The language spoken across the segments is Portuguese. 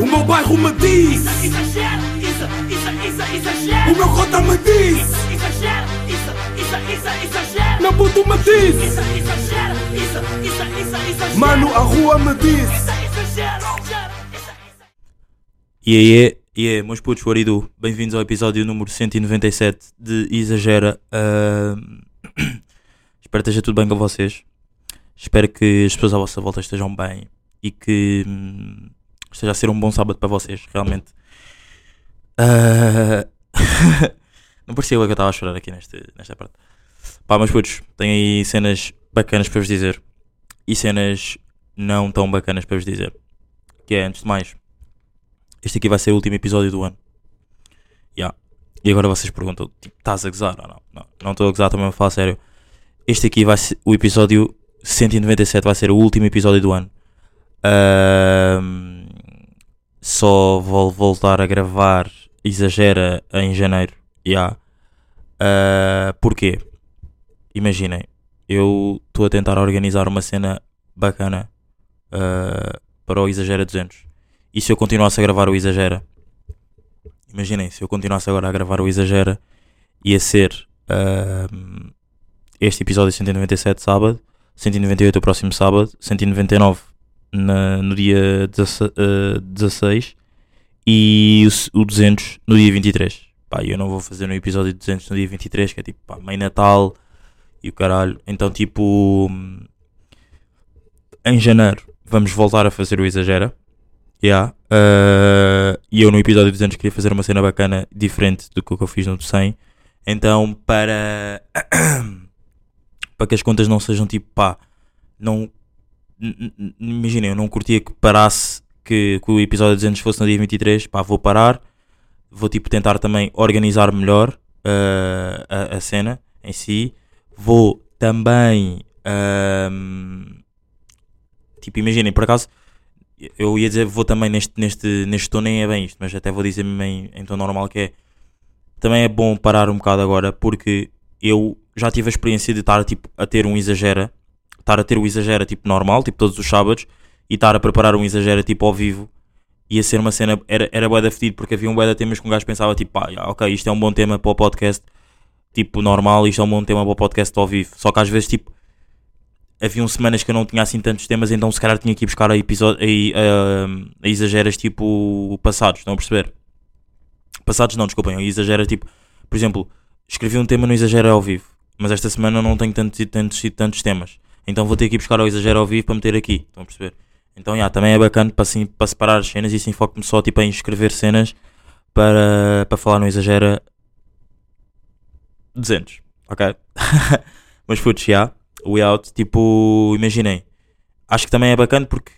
O meu bairro me diz, Exagero, isso, isso, isso, exagero. o meu cota me diz, Exagero, isso, isso, isso, exagero. meu puto me diz, Isso, exagero, isso, isso, isso, exagero. mano, a rua me diz. Isso, exagero, isso, isso. E aí, e aí, meus putos, Waridu, bem-vindos ao episódio número 197 de Exagera. Ahm, espero que esteja tudo bem com vocês. Espero que as pessoas à vossa volta estejam bem e que hum, esteja a ser um bom sábado para vocês, realmente. Ah, Não parecia que eu estava a chorar aqui neste, nesta parte. Pá, meus putos, tenho aí cenas bacanas para vos dizer e cenas não tão bacanas para vos dizer. Que é, antes de mais, este aqui vai ser o último episódio do ano. Ya. E agora vocês perguntam, tipo, estás a gozar não? Não, não estou a gozar, também a falar sério. Este aqui vai ser o episódio 197, vai ser o último episódio do ano. Ahm, só vou voltar a gravar Exagera em janeiro. Ya. Ah, porquê? Imaginem, eu estou a tentar organizar uma cena bacana ah, para o Exagera 200. E se eu continuasse a gravar o Exagera? Imaginem, se eu continuasse agora a gravar o Exagera, ia ser ahm, este episódio 197 sábado, 198 o próximo sábado, 199 na- no dia 16, eh, 16 e o, s- o 200 no dia 23. Pá, eu não vou fazer no episódio 200 no dia 23, que é tipo, pá, meio Natal e o caralho. Então, tipo, em janeiro vamos voltar a fazer o Exagera. Yeah. Uh, e eu no episódio 200 queria fazer uma cena bacana, diferente do que eu fiz no 100. Então, para, para que as contas não sejam tipo, pá, não. Imaginem, eu não curtia que parasse, que, que o episódio 200 fosse no dia 23. Pá, vou parar, vou tipo tentar também organizar melhor uh, a, a cena em si. Vou também. ahm, tipo, imaginem, por acaso eu ia dizer vou também neste, neste, neste tom, nem é bem isto, mas até vou dizer mesmo em, em tom normal que é também é bom parar um bocado agora porque eu já tive a experiência de estar tipo, a ter um exagera, estar a ter o exagera tipo normal, tipo todos os sábados, e estar a preparar um exagera tipo ao vivo. Ia ser uma cena, era, era bué da fedido porque havia um bué de temas que um gajo pensava tipo, pá, já, ok, isto é um bom tema para o podcast, tipo normal, isto é um bom tema para o podcast ao vivo. Só que às vezes tipo haviam semanas que eu não tinha assim tantos temas, então se calhar tinha que ir buscar a, episódio, a, a, a exageras tipo passados, estão a perceber? Passados não, desculpem, exagera tipo, por exemplo, escrevi um tema no exagero ao vivo, mas esta semana não tenho tantos tantos tantos temas, então vou ter que ir buscar o exagero ao vivo para meter aqui, estão a perceber? Então, já, também é bacana para, assim, para separar as cenas e assim foco-me só tipo, em escrever cenas para, para falar no exagera 200, ok? mas putz, já o out, tipo, imaginei. Acho que também é bacana porque,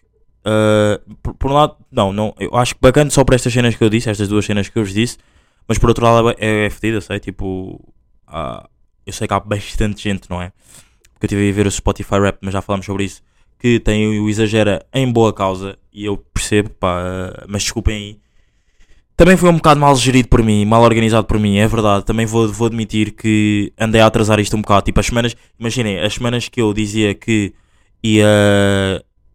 uh, por, por um lado, não, não, eu acho que bacana só por estas cenas que eu disse, estas duas cenas que eu vos disse, mas por outro lado é, é fedido, eu sei, tipo, ah, eu sei que há bastante gente, não é? Eu estive a ver o Spotify Rap, mas já falamos sobre isso, que tem o exagera em boa causa e eu percebo, pá, uh, mas desculpem aí. Também foi um bocado mal gerido por mim, mal organizado por mim, é verdade. Também vou, vou admitir que andei a atrasar isto um bocado. Tipo, as semanas, imaginem, as semanas que eu dizia que ia.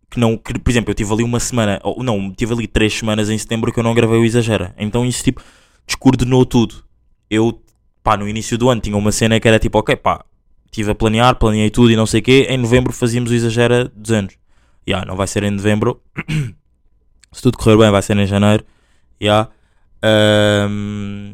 que não, que, por exemplo, eu tive ali uma semana, ou não, tive ali três semanas em setembro que eu não gravei o Exagera. Então isso, tipo, descoordenou tudo. Eu, pá, no início do ano tinha uma cena que era tipo, ok, pá, estive a planear, planeei tudo e não sei o quê. Em novembro fazíamos o Exagera 200. Já, yeah, não vai ser em novembro. Se tudo correr bem, vai ser em janeiro. Já. Yeah. Um,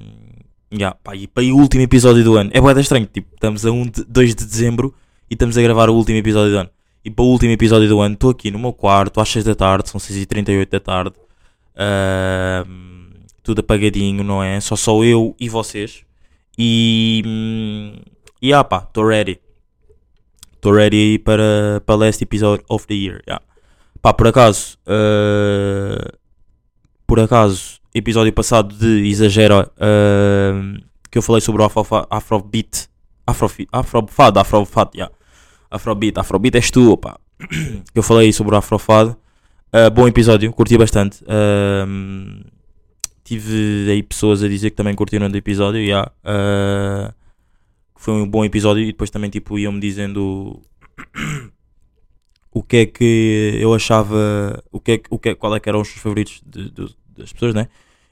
yeah, pá, e para o último episódio do ano é boeda estranho. Tipo, estamos a 1 de, 2 de dezembro e estamos a gravar o último episódio do ano. E para o último episódio do ano, estou aqui no meu quarto às 6 da tarde, são 6h38 da tarde, um, tudo apagadinho, não é? Só sou eu e vocês. E. E ah, pá, estou ready. Estou ready para, para last episode of the year. Yeah. Pá, por acaso. Uh, por acaso episódio passado de Exagero uh, que eu falei sobre o Afrobeat Afrobeat Afrofado, Afrofado, yeah. Afrobeat, Afrobeat és tu, opa. que eu falei sobre o Afrofado uh, bom episódio, curti bastante uh, tive aí pessoas a dizer que também curtiram do episódio yeah. uh, foi um bom episódio e depois também tipo iam-me dizendo o que é que eu achava, o que é, que- o que é, qual é que eram os favoritos de- de- das pessoas, né?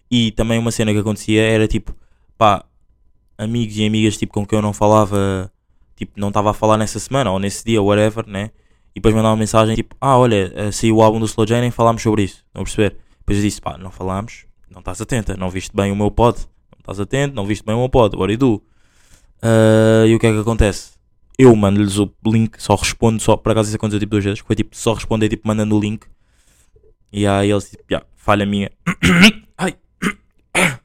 E também uma cena que acontecia era tipo, pá, amigos e amigas tipo, com quem eu não falava, tipo, não estava a falar nessa semana ou nesse dia, whatever, né? E depois mandava uma mensagem tipo, ah, olha, eh, saiu o álbum do Slow J, nem falámos sobre isso, a perceber? Depois eu disse, pá, não falámos, não estás atenta, não viste bem o meu pod, não estás atento, não viste bem o meu pod, what do you do? Ah, e o que é que acontece? Eu mando-lhes o link, só respondo, só, por acaso isso aconteceu tipo duas vezes, foi tipo, só responder tipo mandando o link. E aí eles tipo, yeah, falha minha. Ai.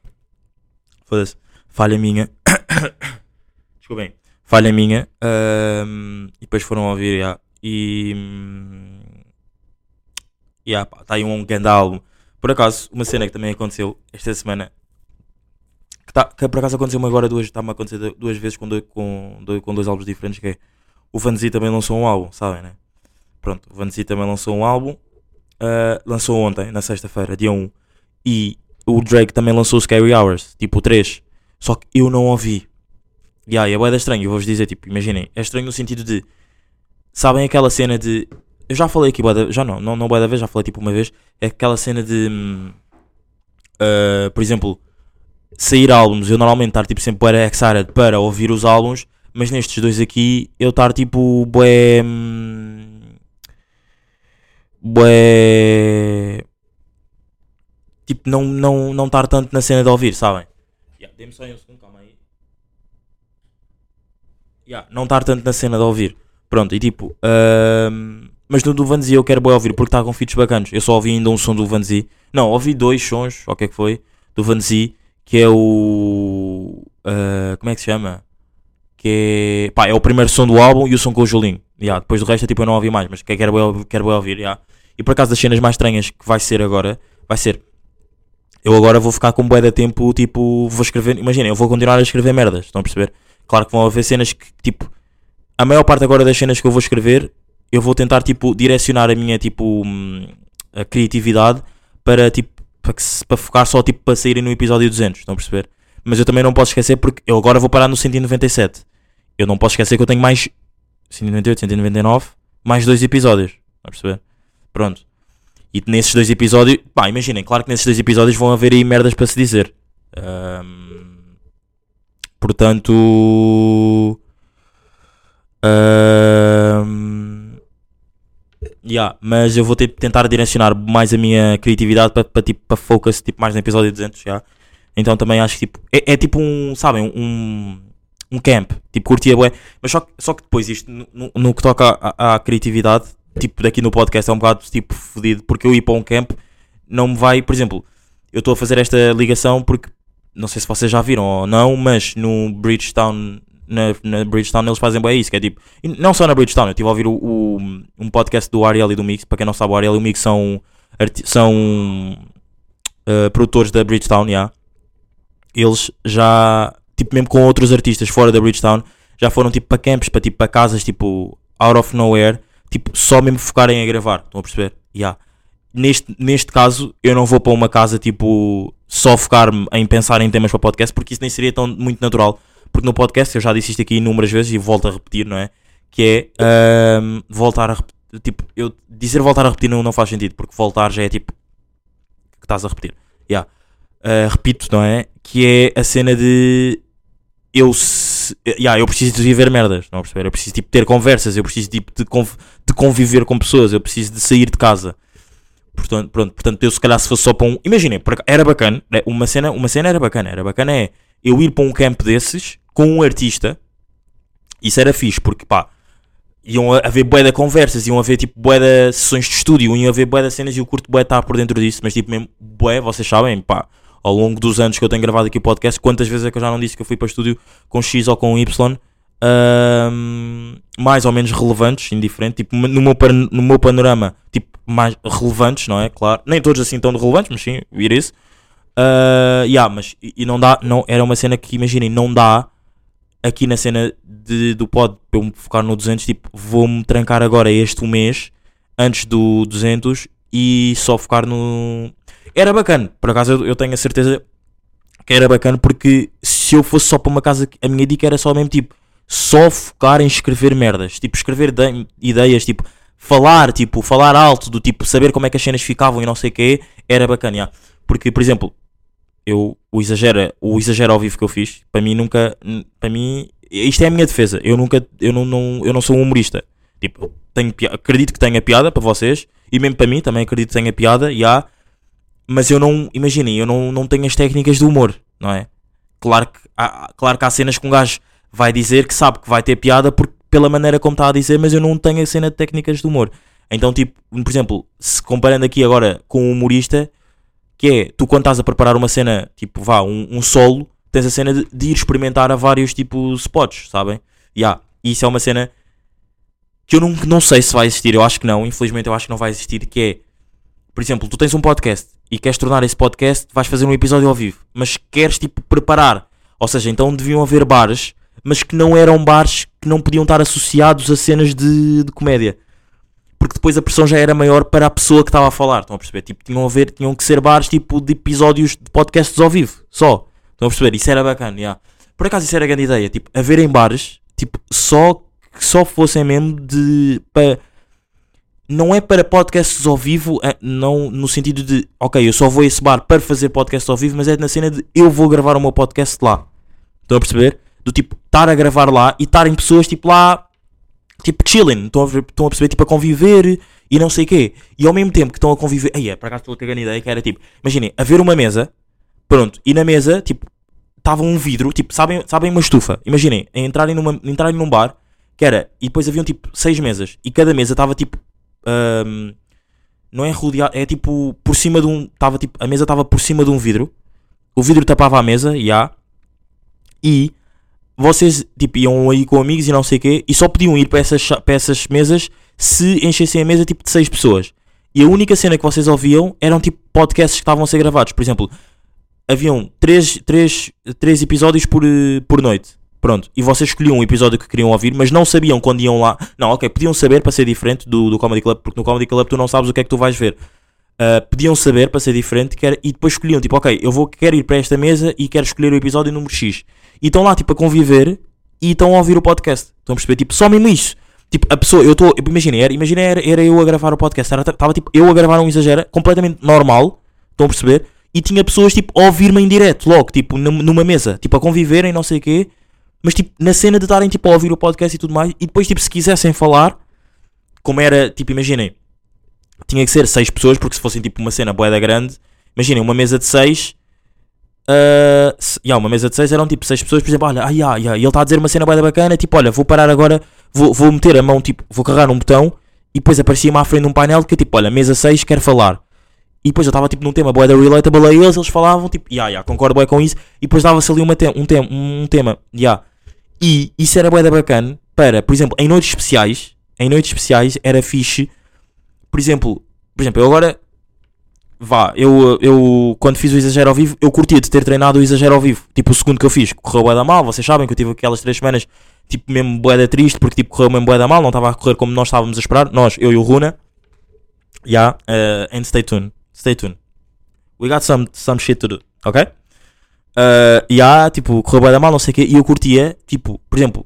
Foda-se. Falha minha. Desculpem. Falha minha. ahm, e depois foram ouvir, yeah. E. hum, Yeah, pá, tá aí um grande álbum. Por acaso, uma cena que também aconteceu esta semana. Que, tá, que por acaso aconteceu-me agora duas. Está-me a acontecer du- duas vezes com dois, com, dois, com dois álbuns diferentes. Que é. O Vanzi também lançou um álbum, sabem, né? Pronto, o Vanzi também lançou um álbum. ah, lançou ontem, na sexta-feira, dia 1. E o Drake também lançou o Scary Hours, tipo o 3. Só que eu não ouvi. E aí, é bué da estranho, eu vou-vos dizer, tipo, imaginem, é estranho no sentido de. Sabem aquela cena de. Eu já falei aqui, bué da- já não, não, não bué da vez, já falei tipo uma vez. É aquela cena de. ah, por exemplo, sair álbuns, eu normalmente estar tipo sempre bué excited para ouvir os álbuns, mas nestes dois aqui eu estar tipo bué. hum, bué. Tipo, não estar não, não estar tanto na cena de ouvir, sabem? Yeah, Dê-me só um segundo, calma aí. Yeah, não estar tanto na cena de ouvir. Pronto, e tipo, ahm, mas no do Vanzi eu quero bem ouvir porque está com feats bacanas. Eu só ouvi ainda um som do Vanzi. Não, ouvi dois sons, o que é que foi, do Vanzi, que é o. ah, como é que se chama? Que é. Pá, é o primeiro som do álbum e o som com o Julinho. Yeah, depois do resto, tipo, eu não ouvi mais, mas que quero bem quero bué ouvir. yeah. E por acaso, das cenas mais estranhas que vai ser agora, vai ser. Eu agora vou ficar com bué de tempo, tipo, vou escrever. Imaginem, eu vou continuar a escrever merdas, estão a perceber? Claro que vão haver cenas que, tipo, a maior parte agora das cenas que eu vou escrever, eu vou tentar, tipo, direcionar a minha, tipo, hum, a criatividade para, tipo, para, que para focar só, tipo, para saírem no episódio 200, estão a perceber? Mas eu também não posso esquecer, porque eu agora vou parar no 197. Eu não posso esquecer que eu tenho mais 198, 199, mais dois episódios, estão a perceber? Pronto. E nesses dois episódios, pá, imaginem, claro que nesses dois episódios vão haver aí merdas para se dizer. Ahm, portanto. ahm, yeah, mas eu vou ter, tentar direcionar mais a minha criatividade para, para, tipo, focus tipo, mais no episódio 200. já. Então também acho que tipo, é, é tipo um, sabem, um, um camp. Tipo, curtia bué. Mas só, só que depois isto, no, no- no que toca à, à criatividade, tipo, daqui no podcast é um bocado tipo fodido, porque eu ir para um camp não me vai, por exemplo, eu estou a fazer esta ligação porque não sei se vocês já viram ou não, mas no Bridgetown, na, na Bridgetown eles fazem bem isso, que é tipo, não só na Bridgetown, eu estive a ouvir o, o- um podcast do Ariel e do Mix, para quem não sabe, o Ariel e o Mix são, são eh, produtores da Bridgetown, yeah. eles já, tipo, mesmo com outros artistas fora da Bridgetown, já foram tipo para campos, para tipo para casas, tipo, out of nowhere, tipo, só mesmo focarem a gravar, estão a perceber? Yeah. Neste, neste caso, eu não vou para uma casa tipo só focar-me em pensar em temas para podcast, porque isso nem seria tão muito natural. Porque no podcast, eu já disse isto aqui inúmeras vezes e volto a repetir, não é? Que é ahm, voltar a repetir. Tipo, eu dizer voltar a repetir não, não faz sentido, porque voltar já é tipo que estás a repetir. Yeah. Ah, repito, não é? Que é a cena de eu, se, yeah, eu preciso de viver merdas, não perceber? Eu preciso tipo, ter conversas, eu preciso tipo, de, conv- de conviver com pessoas, eu preciso de sair de casa. Portanto, pronto, portanto, eu se calhar se fosse só para um. Imaginem, era bacana, né, uma cena, uma cena era bacana, era bacana é eu ir para um camp desses com um artista, isso era fixe, porque pá, iam haver bué de conversas, iam haver tipo bué de sessões de estúdio, iam haver bué de cenas e eu curto bué estar por dentro disso, mas tipo mesmo bué, vocês sabem, pá, ao longo dos anos que eu tenho gravado aqui o podcast, quantas vezes é que eu já não disse que eu fui para estúdio com X ou com Y, ahm, mais ou menos relevantes, indiferente, tipo no meu, no meu panorama, tipo mais relevantes, não é? Claro, nem todos assim tão relevantes, mas sim, vir isso. Ah, yeah, mas e não dá, não, era uma cena que imaginem, não dá aqui na cena de, do pod para eu me focar no 200, tipo, vou-me trancar agora este mês antes do 200 e só focar no. Era bacana, por acaso eu, eu tenho a certeza que era bacana porque se eu fosse só para uma casa, a minha dica era só mesmo tipo, só focar em escrever merdas, tipo, escrever de- ideias, tipo, falar, tipo, falar alto, do tipo, saber como é que as cenas ficavam e não sei o quê, era bacana, yeah. Porque, por exemplo, eu, o exagero, o exagero ao vivo que eu fiz, para mim nunca, para mim, isto é a minha defesa, eu nunca, eu não, não, eu não sou um humorista. Tipo, tenho, acredito que tenha piada para vocês, e mesmo para mim também acredito que tenha piada, e há, mas eu não, imaginem, eu não, não tenho as técnicas do humor, não é? Claro que, há, claro que há cenas que um gajo vai dizer que sabe que vai ter piada por, pela maneira como está a dizer, mas eu não tenho a cena de técnicas de humor. Então, tipo, por exemplo, se comparando aqui agora com um humorista, que é, tu quando estás a preparar uma cena, tipo, vá, um, um solo, tens a cena de, de ir experimentar a vários, tipo, spots, sabem? Yeah. E isso é uma cena que eu não, não sei se vai existir, eu acho que não, infelizmente eu acho que não vai existir, que é, por exemplo, tu tens um podcast e queres tornar esse podcast, vais fazer um episódio ao vivo, mas queres, tipo, preparar. Ou seja, então deviam haver bares, mas que não eram bares que não podiam estar associados a cenas de, de comédia. Porque depois a pressão já era maior para a pessoa que estava a falar. Estão a perceber? Tipo, tinham, a ver, tinham que ser bares tipo de episódios de podcasts ao vivo. Só. Estão a perceber? Isso era bacana. yeah. Por acaso isso era grande ideia. Tipo, haverem bares tipo, só que só fossem mesmo de. Para, não é para podcasts ao vivo, é, não no sentido de, ok, eu só vou a esse bar para fazer podcast ao vivo, mas é na cena de eu vou gravar o meu podcast lá. Estão a perceber? Do tipo, estar a gravar lá e estarem pessoas tipo lá, tipo chilling, estão a, estão a perceber, tipo a conviver e não sei o quê. E ao mesmo tempo que estão a conviver, aí é, para cá estou a ter grande ideia que era tipo, imaginem, haver uma mesa, pronto, e na mesa, tipo, estava um vidro, tipo, sabem, sabem uma estufa, imaginem, entrarem, numa, entrarem num bar, que era, e depois haviam tipo seis mesas, e cada mesa estava tipo, ahm, não é rodeado, é tipo, por cima de um, estava tipo, a mesa estava por cima de um vidro, o vidro tapava a mesa, e há, e vocês tipo, iam aí com amigos e não sei o quê, e só podiam ir para essas, para essas mesas se enchessem a mesa tipo de seis pessoas. E a única cena que vocês ouviam eram tipo podcasts que estavam a ser gravados. Por exemplo, haviam três, três, três episódios por, eh, por noite. Pronto. E vocês escolhiam um episódio que queriam ouvir, mas não sabiam quando iam lá. Não, ok, podiam saber para ser diferente do, do Comedy Club, porque no Comedy Club tu não sabes o que é que tu vais ver. Uh, podiam saber para ser diferente que era- e depois escolhiam tipo, ok, eu vou, quero ir para esta mesa e quero escolher o episódio número X. E estão lá tipo a conviver e estão a ouvir o podcast. Estão a perceber? Tipo, só mesmo isso. Tipo, a pessoa, eu estou, imaginem, era, imaginem era, era eu a gravar o podcast, estava tipo eu a gravar um exagero completamente normal, estão a perceber? E tinha pessoas tipo a ouvir-me em direto, logo, tipo, num- numa mesa, tipo a conviverem, não sei o quê, mas tipo na cena de estarem tipo a ouvir o podcast e tudo mais, e depois tipo se quisessem falar, como era, tipo, imaginem, tinha que ser seis pessoas, porque se fossem tipo uma cena boeda grande, imaginem, uma mesa de seis. Uh, se- yeah, uma mesa de seis eram tipo seis pessoas, por exemplo, olha, ah, yeah, yeah, e ele está a dizer uma cena boeda bacana, tipo, olha, vou parar agora, vou, vou meter a mão, tipo, vou carregar num botão e depois aparecia-me à frente um painel que tipo, olha, mesa 6, quero falar. E depois eu estava tipo num tema boeda relatable a eles, eles falavam, tipo, yeah, yeah, concordo bem com isso, e depois dava-se ali uma te um, tem um tema, yeah. E isso era boeda bacana para, por exemplo, em noites especiais, em noites especiais era fixe, por exemplo, por exemplo, eu agora vá, eu, eu quando fiz o exagero ao vivo, eu curtia de ter treinado o exagero ao vivo. Tipo, o segundo que eu fiz, correu bué da mal, vocês sabem que eu tive aquelas três semanas, tipo, mesmo bué da triste, porque tipo, correu mesmo bué da mal, não estava a correr como nós estávamos a esperar, nós, eu e o Runa. Yeah, uh, and stay tuned, stay tuned. We got some, some shit to do, ok? Uh, yeah, tipo, correu bué da mal, não sei o quê, e eu curtia, tipo, por exemplo,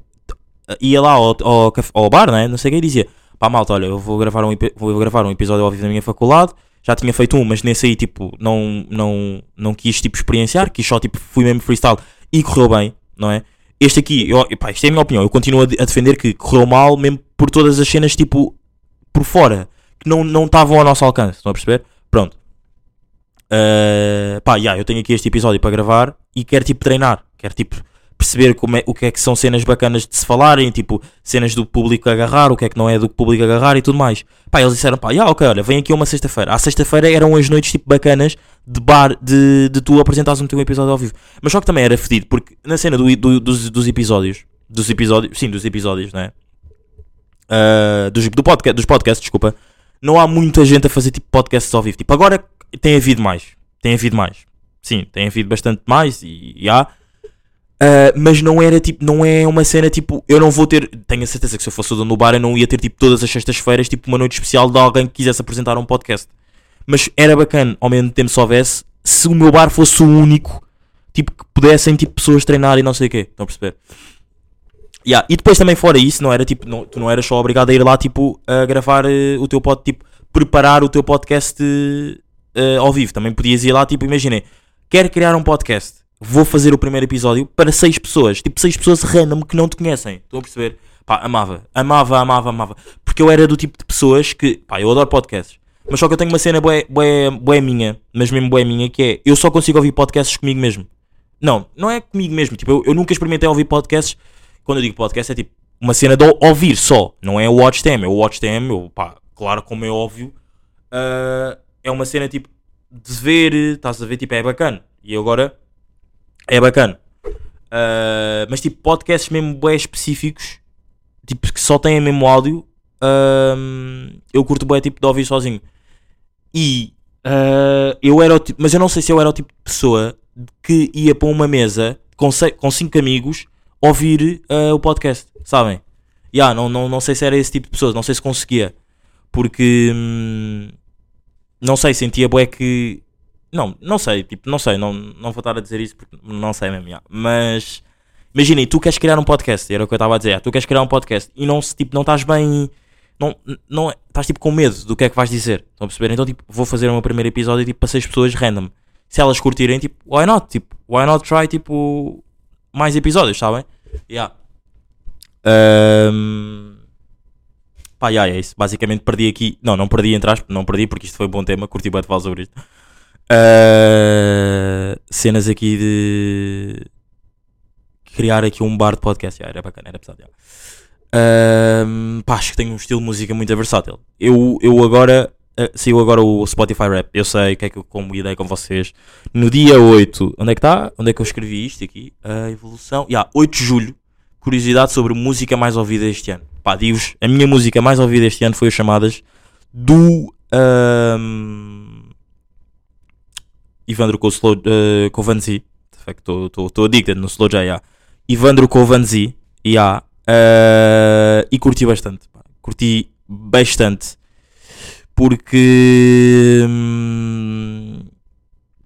ia lá ao, ao, ao bar, né, não sei o quê, e dizia, pá malta, olha, eu vou gravar um, vou gravar um episódio ao vivo da minha faculdade, já tinha feito um, mas nesse aí, tipo, não, não, não quis, tipo, experienciar, quis só, tipo, fui mesmo freestyle e correu bem, não é? Este aqui, eu, pá, isto é a minha opinião, eu continuo a, de- a defender que correu mal, mesmo por todas as cenas, tipo, por fora, que não não estavam ao nosso alcance, estão a perceber? Pronto. Uh, pá, yeah, eu tenho aqui este episódio para gravar e quero, tipo, treinar, quero, tipo, perceber como é, o que é que são cenas bacanas de se falarem, tipo, cenas do público agarrar, o que é que não é do público agarrar e tudo mais. Pá, eles disseram, pá, yeah, ok, olha, vem aqui uma sexta-feira. À sexta-feira eram as noites, tipo, bacanas de bar, de, de tu apresentares um teu episódio ao vivo. Mas só que também era fedido, porque na cena do, do- dos, dos episódios, dos episódios, sim, dos episódios, né? Uh, dos, do podcast, dos podcasts, desculpa, não há muita gente a fazer, tipo, podcasts ao vivo. Tipo, agora tem havido mais, tem havido mais. Sim, tem havido bastante mais e, e há. Uh, mas não era tipo, não é uma cena tipo, eu não vou ter, tenho a certeza que se eu fosse o dono do bar eu não ia ter tipo todas as sextas-feiras tipo uma noite especial de alguém que quisesse apresentar um podcast. Mas era bacana, ao mesmo tempo se houvesse, se o meu bar fosse o único, tipo, que pudessem tipo pessoas treinar e não sei o quê, estão a perceber? Yeah, E depois também fora isso, não era tipo, não- tu não eras só obrigado a ir lá tipo a gravar eh, o teu pod, tipo, preparar o teu podcast eh, ao vivo. Também podias ir lá, tipo, imaginem, quero criar um podcast, vou fazer o primeiro episódio para seis pessoas, tipo seis pessoas random que não te conhecem. Estão a perceber? Pá, amava, amava, amava, amava. Porque eu era do tipo de pessoas que, pá, eu adoro podcasts. Mas só que eu tenho uma cena bué, bué, bué minha, mas mesmo bué minha, que é, eu só consigo ouvir podcasts comigo mesmo. Não, não é comigo mesmo. Tipo, eu, eu nunca experimentei ouvir podcasts. Quando eu digo podcast, é tipo uma cena de ou- ouvir só. Não é o watch them. É o watch them. Eu, pá, claro, como é óbvio, ah, é uma cena tipo de ver. Estás a ver? Tipo, é bacana. E agora é bacana. Ah, mas tipo, podcasts mesmo bem específicos, tipo, que só têm mesmo áudio, ahm, eu curto bem tipo de ouvir sozinho. E ah, eu era o tipo, mas eu não sei se eu era o tipo de pessoa que ia para uma mesa com, com cinco amigos ouvir ah, o podcast, sabem? Yeah, não, não, não sei se era esse tipo de pessoas, não sei se conseguia, porque hum, não sei, sentia bué que não, não sei, tipo, não sei, não, não vou estar a dizer isso porque não sei mesmo, yeah. mas imaginem, tu queres criar um podcast, era o que eu estava a dizer, yeah, tu queres criar um podcast e não, tipo, não estás bem, não, não, estás tipo com medo do que é que vais dizer, estão a perceber? Então, tipo, vou fazer o meu primeiro episódio tipo, para seis pessoas random, se elas curtirem, tipo, why not, tipo, why not try, tipo, mais episódios, sabem? Yeah. Ahm, Pá, yeah, é isso. Basicamente perdi aqui. Não, não perdi entre aspas, não perdi porque isto foi um bom tema. Curti bem de falar sobre isto. Ah, cenas aqui de criar aqui um bar de podcast. Yeah, era bacana, era pesado. yeah. Ahm, pá, acho que tenho um estilo de música muito versátil. Eu, eu agora. ah, saiu agora o Spotify Rap. Eu sei o que é que eu como ideia com vocês. No dia 8. Onde é que está? Onde é que eu escrevi isto aqui? A evolução. Yeah, 8 de julho. Curiosidade sobre música mais ouvida este ano. Pá, digo-vos, a minha música mais ouvida este ano foi as chamadas do ahm, Ivandro com o Slow, uh, Kovanzi. Estou addicted no Slow J, yeah. Ivandro Kovanzi, yeah. Uh, e curti bastante. Curti bastante. Porque. hum,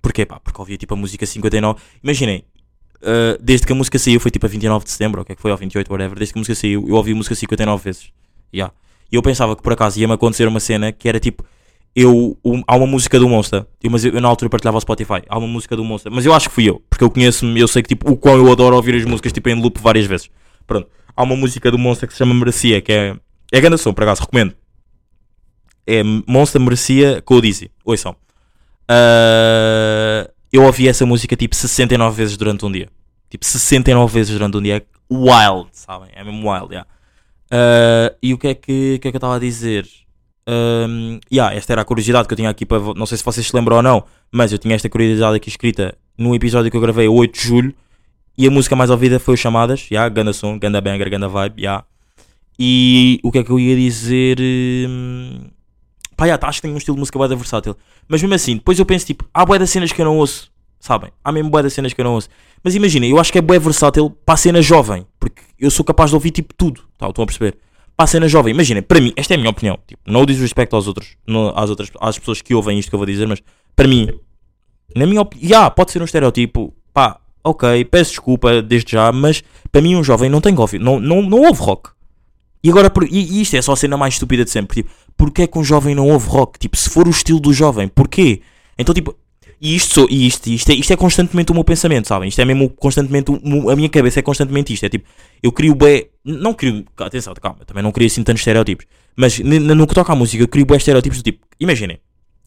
Porquê? Pá, porque ouvia tipo a música 59. Imaginem, Uh, desde que a música saiu, foi tipo a 29 de setembro, ou o que é que foi, ou 28, whatever. Desde que a música saiu, eu ouvi a música 59 vezes. Yeah. E eu pensava que por acaso ia-me acontecer uma cena que era tipo. Eu, um- há uma música do Monster, eu, mas eu, eu na altura partilhava o Spotify. Há uma música do Monster, mas eu acho que fui eu, porque eu conheço-me, eu sei que tipo, o quão eu adoro ouvir as músicas tipo em loop várias vezes. Pronto, há uma música do Monster que se chama Merecia, que é. É grande som, por acaso, recomendo. É Monster Merecia com o Dizzy. Ouçam. Uh, eu ouvi essa música tipo 69 vezes durante um dia. Tipo 69 vezes durante um dia. É Wild, sabem? É mesmo wild, yeah. Uh, e o que é que, que, é que eu estava a dizer? Um, yeah, esta era a curiosidade que eu tinha aqui para. Não sei se vocês se lembram ou não, mas eu tinha esta curiosidade aqui escrita num episódio que eu gravei a 8 de julho. E a música mais ouvida foi o Chamadas. Yeah, ganda som, ganda banger, ganda vibe. Yeah. E o que é que eu ia dizer? Hum, Pá, yeah, tá, acho que tenho um estilo de música bué da versátil. Mas mesmo assim, depois eu penso tipo, há bué das cenas que eu não ouço, sabem? Há mesmo bué das cenas que eu não ouço. Mas imaginem, eu acho que é bué versátil para a cena jovem, porque eu sou capaz de ouvir tipo tudo, tá? Estão a perceber? Para a cena jovem, imaginem, para mim, esta é a minha opinião, tipo, não diz respeito aos outros, às outras às pessoas que ouvem isto que eu vou dizer, mas para mim, na minha opinião, yeah, pode ser um estereotipo, pá, ok, peço desculpa desde já, mas para mim um jovem não tem que não, não, não ouve rock. E agora, e, e isto é só a cena mais estúpida de sempre. Tipo, porquê é que um jovem não ouve rock? Tipo, se for o estilo do jovem, porquê? Então, tipo, e isto, sou, e isto, isto, é, isto é constantemente o meu pensamento, sabem? Isto é mesmo constantemente, o- a minha cabeça é constantemente isto. É tipo, eu crio bem, não crio, atenção, calma, também não crio assim tantos estereótipos. Mas no que toca à música, eu crio bem estereótipos do tipo, imaginem,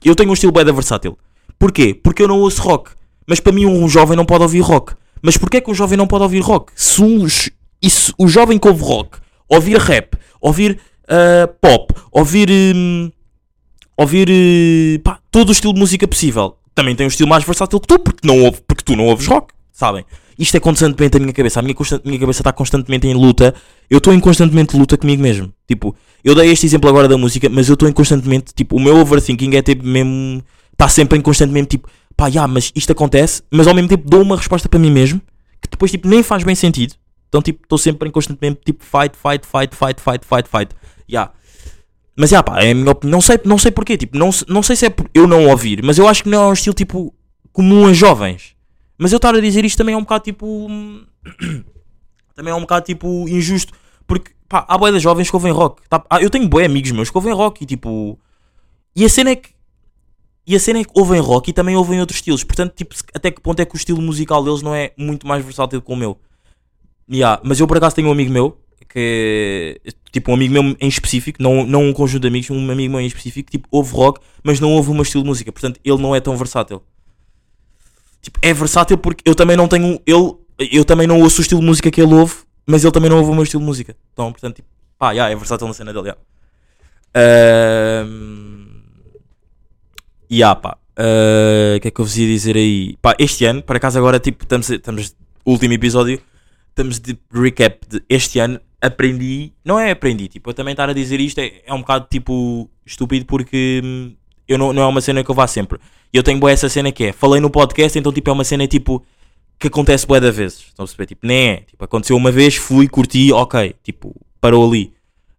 eu tenho um estilo bem versátil. Porquê? Porque eu não ouço rock. Mas para mim um jovem não pode ouvir rock. Mas porquê que um jovem não pode ouvir rock? Se um, o jovem que ouve rock, ouvir rap, ouvir ah, pop, ouvir... hum, ouvir eh, pá, todo o estilo de música possível. Também tem um estilo mais versátil que tu, porque, não ouve, porque tu não ouves rock, sabem? Isto é constantemente a minha cabeça. A minha, minha cabeça está constantemente em luta. Eu estou em constantemente luta comigo mesmo. Tipo, eu dei este exemplo agora da música, mas eu estou em constantemente. Tipo, o meu overthinking é tipo mesmo. Está sempre em constantemente tipo, pá, já, mas isto acontece, mas ao mesmo tempo dou uma resposta para mim mesmo que depois tipo nem faz bem sentido. Então, tipo, estou sempre em constantemente tipo, fight, fight, fight, fight, fight, fight, fight. Yeah. Mas já pá, é a minha opinião. Não sei, não sei porquê, tipo, não, não sei se é por eu não ouvir, mas eu acho que não é um estilo tipo comum a jovens. Mas eu estar a dizer isto também é um bocado tipo. também é um bocado tipo injusto. Porque pá, há de jovens que ouvem rock. tá? Ah, eu tenho boé amigos meus que ouvem rock e tipo. E a cena é que. E a cena é que ouvem rock e também ouvem outros estilos. Portanto, tipo, até que ponto é que o estilo musical deles não é muito mais versátil que o meu? Yeah, mas eu por acaso tenho um amigo meu que tipo um amigo meu em específico, não, não um conjunto de amigos, um amigo meu em específico, tipo, ouve rock, mas não ouve o meu estilo de música, portanto ele não é tão versátil. Tipo, é versátil porque eu também não tenho. Ele, eu também não ouço o estilo de música que ele ouve, mas ele também não ouve o meu estilo de música. Então, portanto, tipo, pá, yeah, é versátil na cena dele. Yeah. Ahm, yeah, pá. Ah, O que é que eu vos ia dizer aí? Pá, este ano, por acaso agora, tipo, estamos, estamos último episódio, estamos de recap de este ano, aprendi, não é aprendi, tipo, eu também estar a dizer isto é, é um bocado, tipo, estúpido porque hum, eu não, não é uma cena que eu vá sempre. E eu tenho boa essa cena que é, falei no podcast, então, tipo, é uma cena, tipo, que acontece boa da vezes, estão a perceber? Tipo, nem é, tipo, aconteceu uma vez, fui, curti, ok, tipo, parou ali.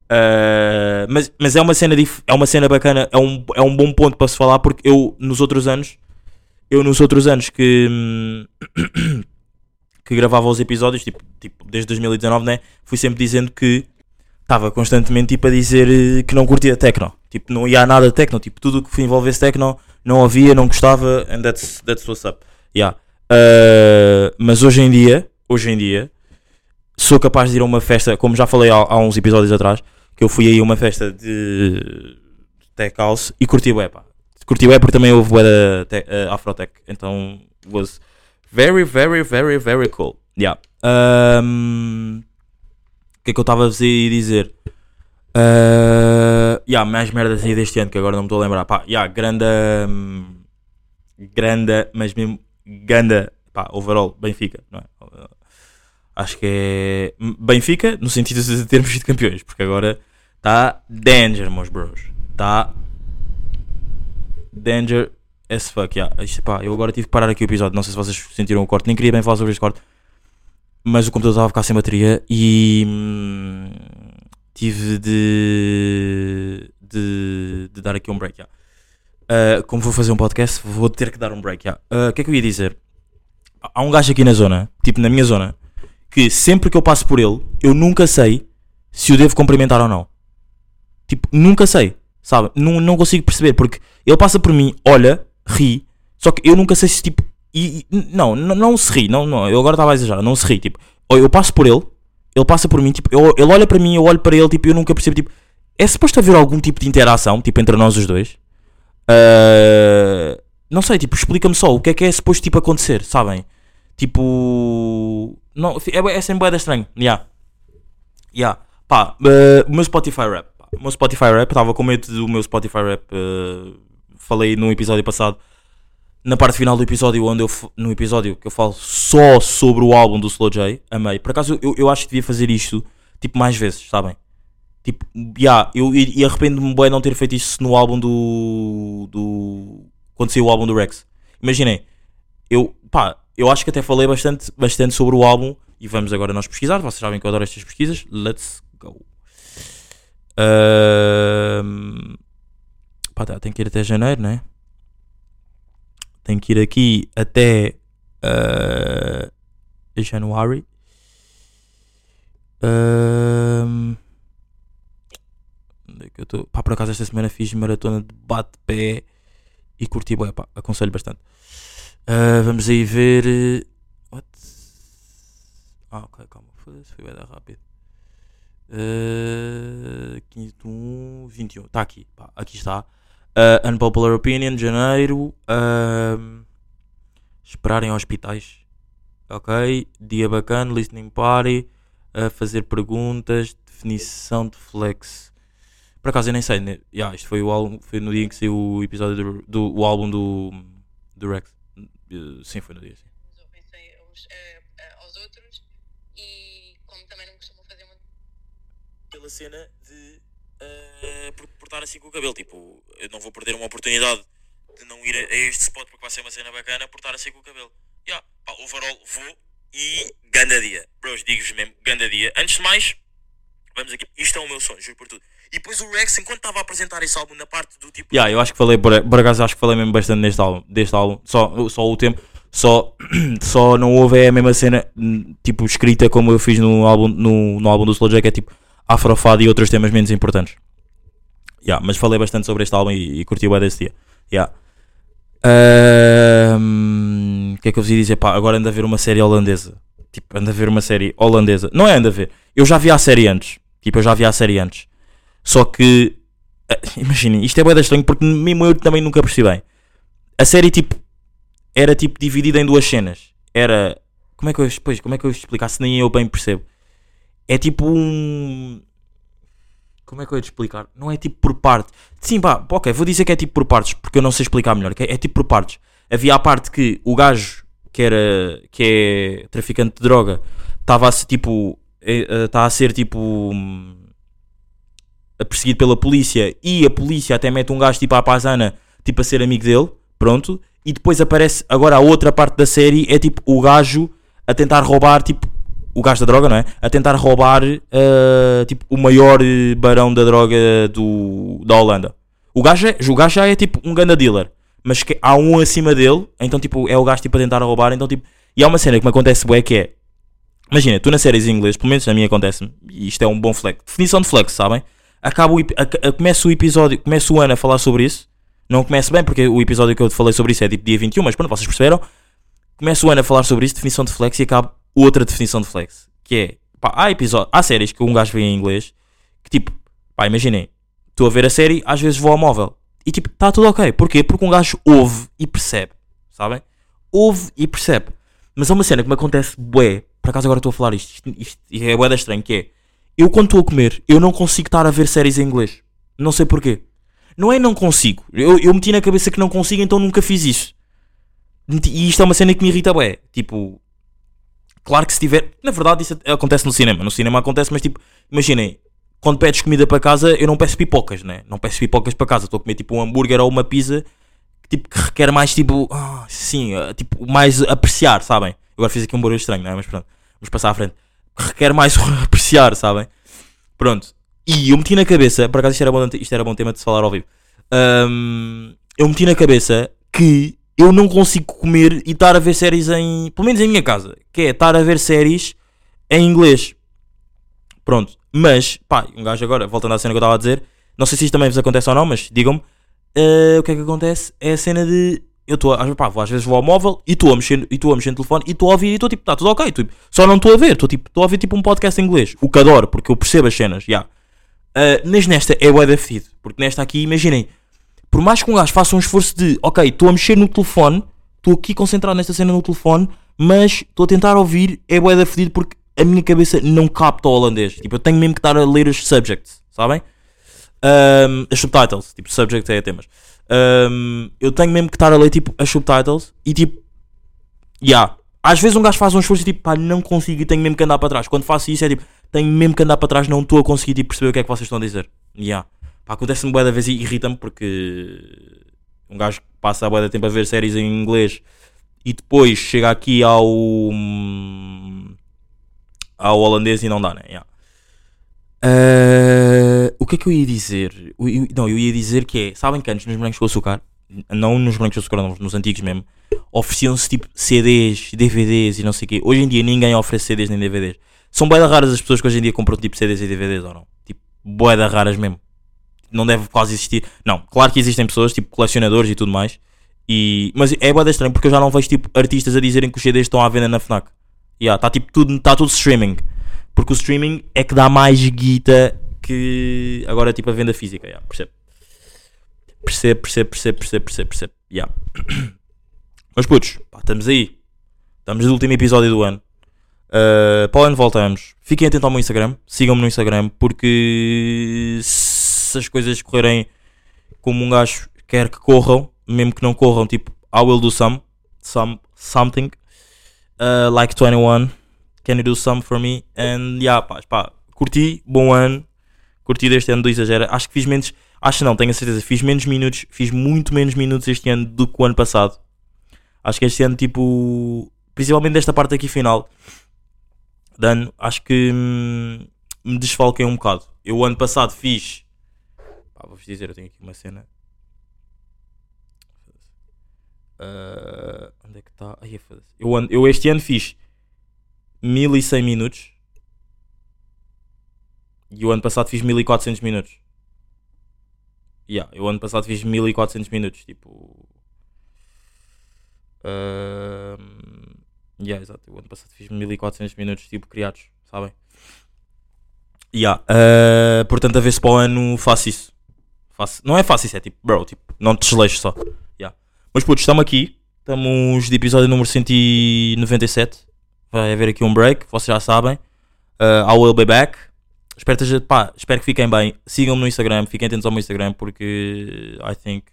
Uh, mas, mas é uma cena dif- é uma cena bacana, é um, é um bom ponto para se falar porque eu nos outros anos eu nos outros anos que hum, que gravava os episódios, tipo, tipo desde 2019, né, fui sempre dizendo que estava constantemente tipo a dizer eh, que não curtia techno, tipo, não ia a nada techno, tipo, tudo o que envolvesse techno não havia, não gostava, and that's, that's what's up. Yeah. Uh, mas hoje em dia, hoje em dia, sou capaz de ir a uma festa, como já falei há, há uns episódios atrás, que eu fui aí a uma festa de Tech House e curti bué, pá. Curti bué porque também houve da te- eh, Afrotech, então was very, very, very, very cool. Yeah. Um, O que é que eu estava a dizer? Uh, yeah, mais merdas aí deste ano que agora não me estou a lembrar. Pá, yeah, grande, hum, grande, mas mesmo ganda, pá, overall, Benfica, não é? Acho que é Benfica no sentido de termos sido campeões, porque agora está danger, meus bros. Está danger as fuck. Yeah. Isto, pá, eu agora tive que parar aqui o episódio. Não sei se vocês sentiram o corte, nem queria bem falar sobre este corte, mas o computador estava a ficar sem bateria e hum, tive de, de, de dar aqui um break. yeah. Uh, como vou fazer um podcast, vou ter que dar um break. yeah. Uh, O que é que eu ia dizer? Há um gajo aqui na zona, tipo na minha zona, que sempre que eu passo por ele, eu nunca sei se o devo cumprimentar ou não. Tipo, nunca sei, sabe? Não consigo perceber, porque ele passa por mim, olha, ri, só que eu nunca sei se tipo. E, e- não, não, não se ri, não, não, eu agora estava a exagerar, não se ri, tipo, eu passo por ele, ele passa por mim, tipo, eu- ele olha para mim, eu olho para ele, tipo, eu nunca percebo, tipo, é suposto haver algum tipo de interação, tipo, entre nós os dois? Ah, não sei, tipo, explica-me só o que é que é suposto, tipo, acontecer, sabem? Tipo. Não, é, é sempre boeda estranho. Yeah. Yeah. Pá, o meu Spotify Rap. O meu Spotify Rap, estava com medo do meu Spotify Rap. eh, falei num episódio passado. Na parte final do episódio, onde eu. No episódio que eu falo só sobre o álbum do Slow J. Amei. Por acaso, eu, eu acho que devia fazer isto, tipo, mais vezes, sabem? Tipo, yeah, eu, e, e arrependo-me bem não ter feito isso no álbum do. do quando saiu o álbum do Rex. Imaginem, eu, pá, eu acho que até falei bastante, bastante sobre o álbum e vamos agora nós pesquisar. Vocês sabem que eu adoro estas pesquisas. Let's go. Ahm, pá, tá, tem que ir até janeiro, né? Tem que ir aqui até ah, januário. Ahm, onde é que eu tô? Pá, por acaso esta semana fiz maratona de bate-pé e curti, bué, pá, aconselho bastante. Ah, vamos aí ver. eh, What? Ah, ok, calma. Foda-se, foi bem rápido. Uh, 15 de 1, 21. Está aqui. Pá, aqui está. Uh, unpopular Opinion, janeiro. Ahm, esperar em hospitais. Ok. Dia bacana. Listening Party. a fazer perguntas. Definição de flex. Por acaso eu nem sei. Né? Yeah, isto foi, o álbum, foi no dia em que saiu o episódio do, do o álbum do, do Rex. Uh, sim, foi no dia. Sim. uns ouvem uns, eh, eh, aos outros e como também não costumam fazer muito pela cena de eh, por, por estar assim com o cabelo. Tipo, eu não vou perder uma oportunidade de não ir a, este spot porque vai ser uma cena bacana por estar assim com o cabelo. Yeah, pá, overall vou e ganda dia. Bros, digo-vos mesmo, ganda dia. Antes de mais, vamos aqui. Isto é o meu sonho, juro por tudo. E depois o Rex, enquanto estava a apresentar esse álbum na parte do tipo. Yeah, eu acho que falei, por, por acaso acho que falei mesmo bastante neste álbum, deste álbum. Só, só o tempo. Só, só não houve é a mesma cena, hum, tipo, escrita como eu fiz no álbum, no, no álbum do Slow J, que é tipo Afrofado e outros temas menos importantes. Yeah, mas falei bastante sobre este álbum e, e curti o desse dia. Yeah. O que é que eu vos ia dizer? Pá, agora anda a ver uma série holandesa. Tipo, anda a ver uma série holandesa. Não é anda a ver. Eu já vi a série antes. Tipo, eu já vi a série antes. Só que. ah, Imaginem, isto é da estranho porque mesmo eu também nunca percebi bem. A série, tipo, era tipo dividida em duas cenas. Era. Como é que eu, pois, como é que eu explicar se nem eu bem percebo? É tipo um. Como é que eu ia te explicar? Não é tipo por parte. Sim, pá, ok, vou dizer que é tipo por partes, porque eu não sei explicar melhor. É, é tipo por partes. Havia a parte que o gajo que era. que é traficante de droga estava a ser tipo. Está a ser tipo. hum, perseguido pela polícia e a polícia até mete um gajo tipo à pazana, tipo a ser amigo dele, pronto. E depois aparece agora a outra parte da série, é tipo o gajo a tentar roubar, tipo, o gajo da droga, não é? A tentar roubar, eh, tipo, o maior barão da droga do, da Holanda. O gajo, é, o gajo já é tipo um ganda dealer, mas que há um acima dele, então tipo, é o gajo tipo a tentar roubar, então tipo, e há uma cena que me acontece bué que é, imagina, tu na séries em inglês, pelo menos na minha acontece-me, e isto é um bom flex, definição de flex, sabem? Acaba o, ep- a, a, começa o episódio, começa o ano a falar sobre isso, não começa bem porque o episódio que eu falei sobre isso é tipo dia 21, mas pronto, vocês perceberam? Começa o ano a falar sobre isso, definição de flex, e acaba outra definição de flex, que é, pá, há episódios, há séries que um gajo vê em inglês, que tipo, pá, imaginem, estou a ver a série, às vezes vou ao móvel, e tipo, está tudo ok, porquê? Porque um gajo ouve e percebe, sabem? Ouve e percebe. Mas há uma cena que me acontece bué, por acaso agora estou a falar isto, isto, isto é bué da estranho, que é, eu quando estou a comer, eu não consigo estar a ver séries em inglês, não sei porquê. Não é não consigo, eu, eu meti na cabeça que não consigo, então nunca fiz isso. E isto é uma cena que me irrita bué, tipo, Claro que se tiver. Na verdade, isso acontece no cinema. No cinema acontece, mas tipo, imaginem, quando pedes comida para casa, eu não peço pipocas, né? Não peço pipocas para casa. Estou a comer tipo um hambúrguer ou uma pizza que, tipo, que requer mais tipo. ah, sim, ah, tipo, mais apreciar, sabem? Agora fiz aqui um barulho estranho, não é? Mas pronto, vamos passar à frente. Que requer mais apreciar, sabem? Pronto. E eu meti na cabeça, por acaso isto era bom, isto era bom tema de se falar ao vivo. Ahm, eu meti na cabeça que eu não consigo comer e estar a ver séries em. Pelo menos em minha casa. Que é estar a ver séries em inglês. Pronto. Mas, pá, um gajo agora, voltando à cena que eu estava a dizer. Não sei se isto também vos acontece ou não, mas digam-me. eh, o que é que acontece? É a cena de. Eu estou, pá, às vezes vou ao móvel e estou a mexer, e estou a mexer no telefone e estou a ouvir e estou tipo, está tudo ok. tipo, só não estou a ver, estou tipo, estou a ouvir tipo um podcast em inglês. O que adoro, porque eu percebo as cenas, já. Ah, mas nesta é bué da porque nesta aqui, imaginem, por mais que um gajo faça um esforço de, ok, estou a mexer no telefone, estou aqui concentrado nesta cena no telefone, mas estou a tentar ouvir, é bué da fedido porque a minha cabeça não capta o holandês. Tipo, eu tenho mesmo que estar a ler os subjects, sabem? Um, as subtitles, tipo, subject é temas. Um, eu tenho mesmo que estar a ler tipo as subtitles e tipo, yeah. Às vezes um gajo faz um esforço e tipo, pá, não consigo e tenho mesmo que andar para trás. Quando faço isso é tipo, tenho mesmo que andar para trás, não estou a conseguir tipo, perceber o que é que vocês estão a dizer. Yeah. Acontece-me bué da vez e irrita-me porque um gajo passa a bué da tempo a ver séries em inglês e depois chega aqui ao ao holandês e não dá, né? Yeah. Ah, o que é que eu ia dizer? Eu- eu- não, eu ia dizer que é, sabem que antes nos brancos com açúcar, não nos brancos com açúcar, não, nos antigos mesmo, ofereciam-se tipo CDs, DVDs e não sei o quê. Hoje em dia ninguém oferece CDs nem DVDs. São bué da raras as pessoas que hoje em dia compram tipo CDs e DVDs ou não. Tipo, bué da raras mesmo. Não deve quase existir. Não, claro que existem pessoas, tipo colecionadores e tudo mais. E, mas é bué da estranho porque eu já não vejo tipo artistas a dizerem que os CDs estão à venda na FNAC. Yeah, tá tipo tudo, tá tudo streaming. Porque o streaming é que dá mais guita que agora tipo a venda física. Yeah, percebe? Percebe, percebe, percebe, percebe, percebe, percebe. Yeah. Mas putos, pá, estamos aí. Estamos no último episódio do ano. Uh, para o ano voltamos. Fiquem atentos ao meu Instagram. Sigam-me no Instagram. Porque se as coisas correrem como um gajo quer que corram, mesmo que não corram, tipo, I will do some, some something. Uh, like 21. Can you do some for me? And yeah, pá, pá, curti, bom ano. Curti deste ano do Exagera. Acho que fiz menos. Acho não, tenho a certeza. Fiz menos minutos. Fiz muito menos minutos este ano do que o ano passado. Acho que este ano, tipo. Principalmente desta parte aqui final. De ano, acho que hum, me desfalquei um bocado. Eu, ano passado, fiz. Vou-vos dizer, eu tenho aqui uma cena. Ah, onde é que está? Ai, foda-se. eu, eu este ano fiz 1100 minutos. E o ano passado fiz 1400 minutos. Yeah, eu ano passado fiz 1400 minutos. Tipo. Ahm, yeah, exato. O ano passado fiz 1400 minutos, tipo, criados, sabem? Yeah, ah, portanto, a ver se para o ano faço isso. Faço, não é fácil isso, é tipo, bro, tipo, não te desleixes só. Yeah. Mas putos, estamos aqui. Estamos de episódio número 197. Vai haver aqui um break, vocês já sabem. Uh, I will be back. Espero, que pá, espero que fiquem bem. Sigam-me no Instagram, fiquem atentos ao meu Instagram porque I think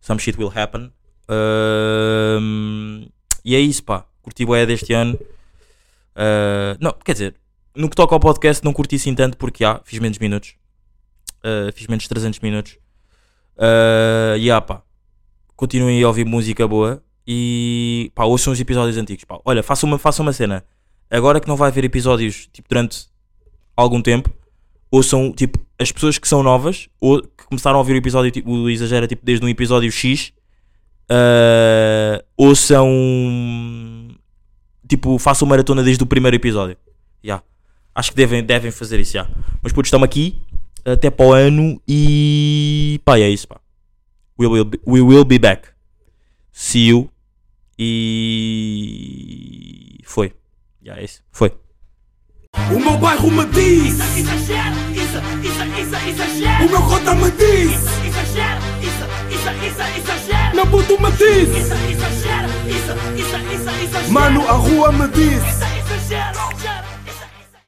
some shit will happen. Um, e é isso, pá. Curti o deste ano. Uh, não, quer dizer, no que toca ao podcast, não curti assim tanto porque já fiz menos minutos. Uh, fiz menos de 300 minutos. Uh, e yeah, pá. Continuem a ouvir música boa e pá, ouçam os episódios antigos. Pá. Olha, façam uma, façam uma cena. Agora que não vai haver episódios tipo, durante algum tempo, ouçam tipo, as pessoas que são novas ou que começaram a ouvir o episódio, tipo, o exagera tipo, desde um episódio X, uh, ouçam tipo, façam maratona desde o primeiro episódio. Yeah. Acho que devem, devem fazer isso, já. Mas putos, estamos aqui até para o ano e pá, é isso, pá. We will be, we will be back. See you. E foi. Já é isso. Foi. O meu bairro me diz, Exagero, isso, isso, exagero. o meu cota me diz, Exagero, meu puto me diz, Isso, exagero, isso, isso, isso, exagero. mano a rua me diz. Exagero.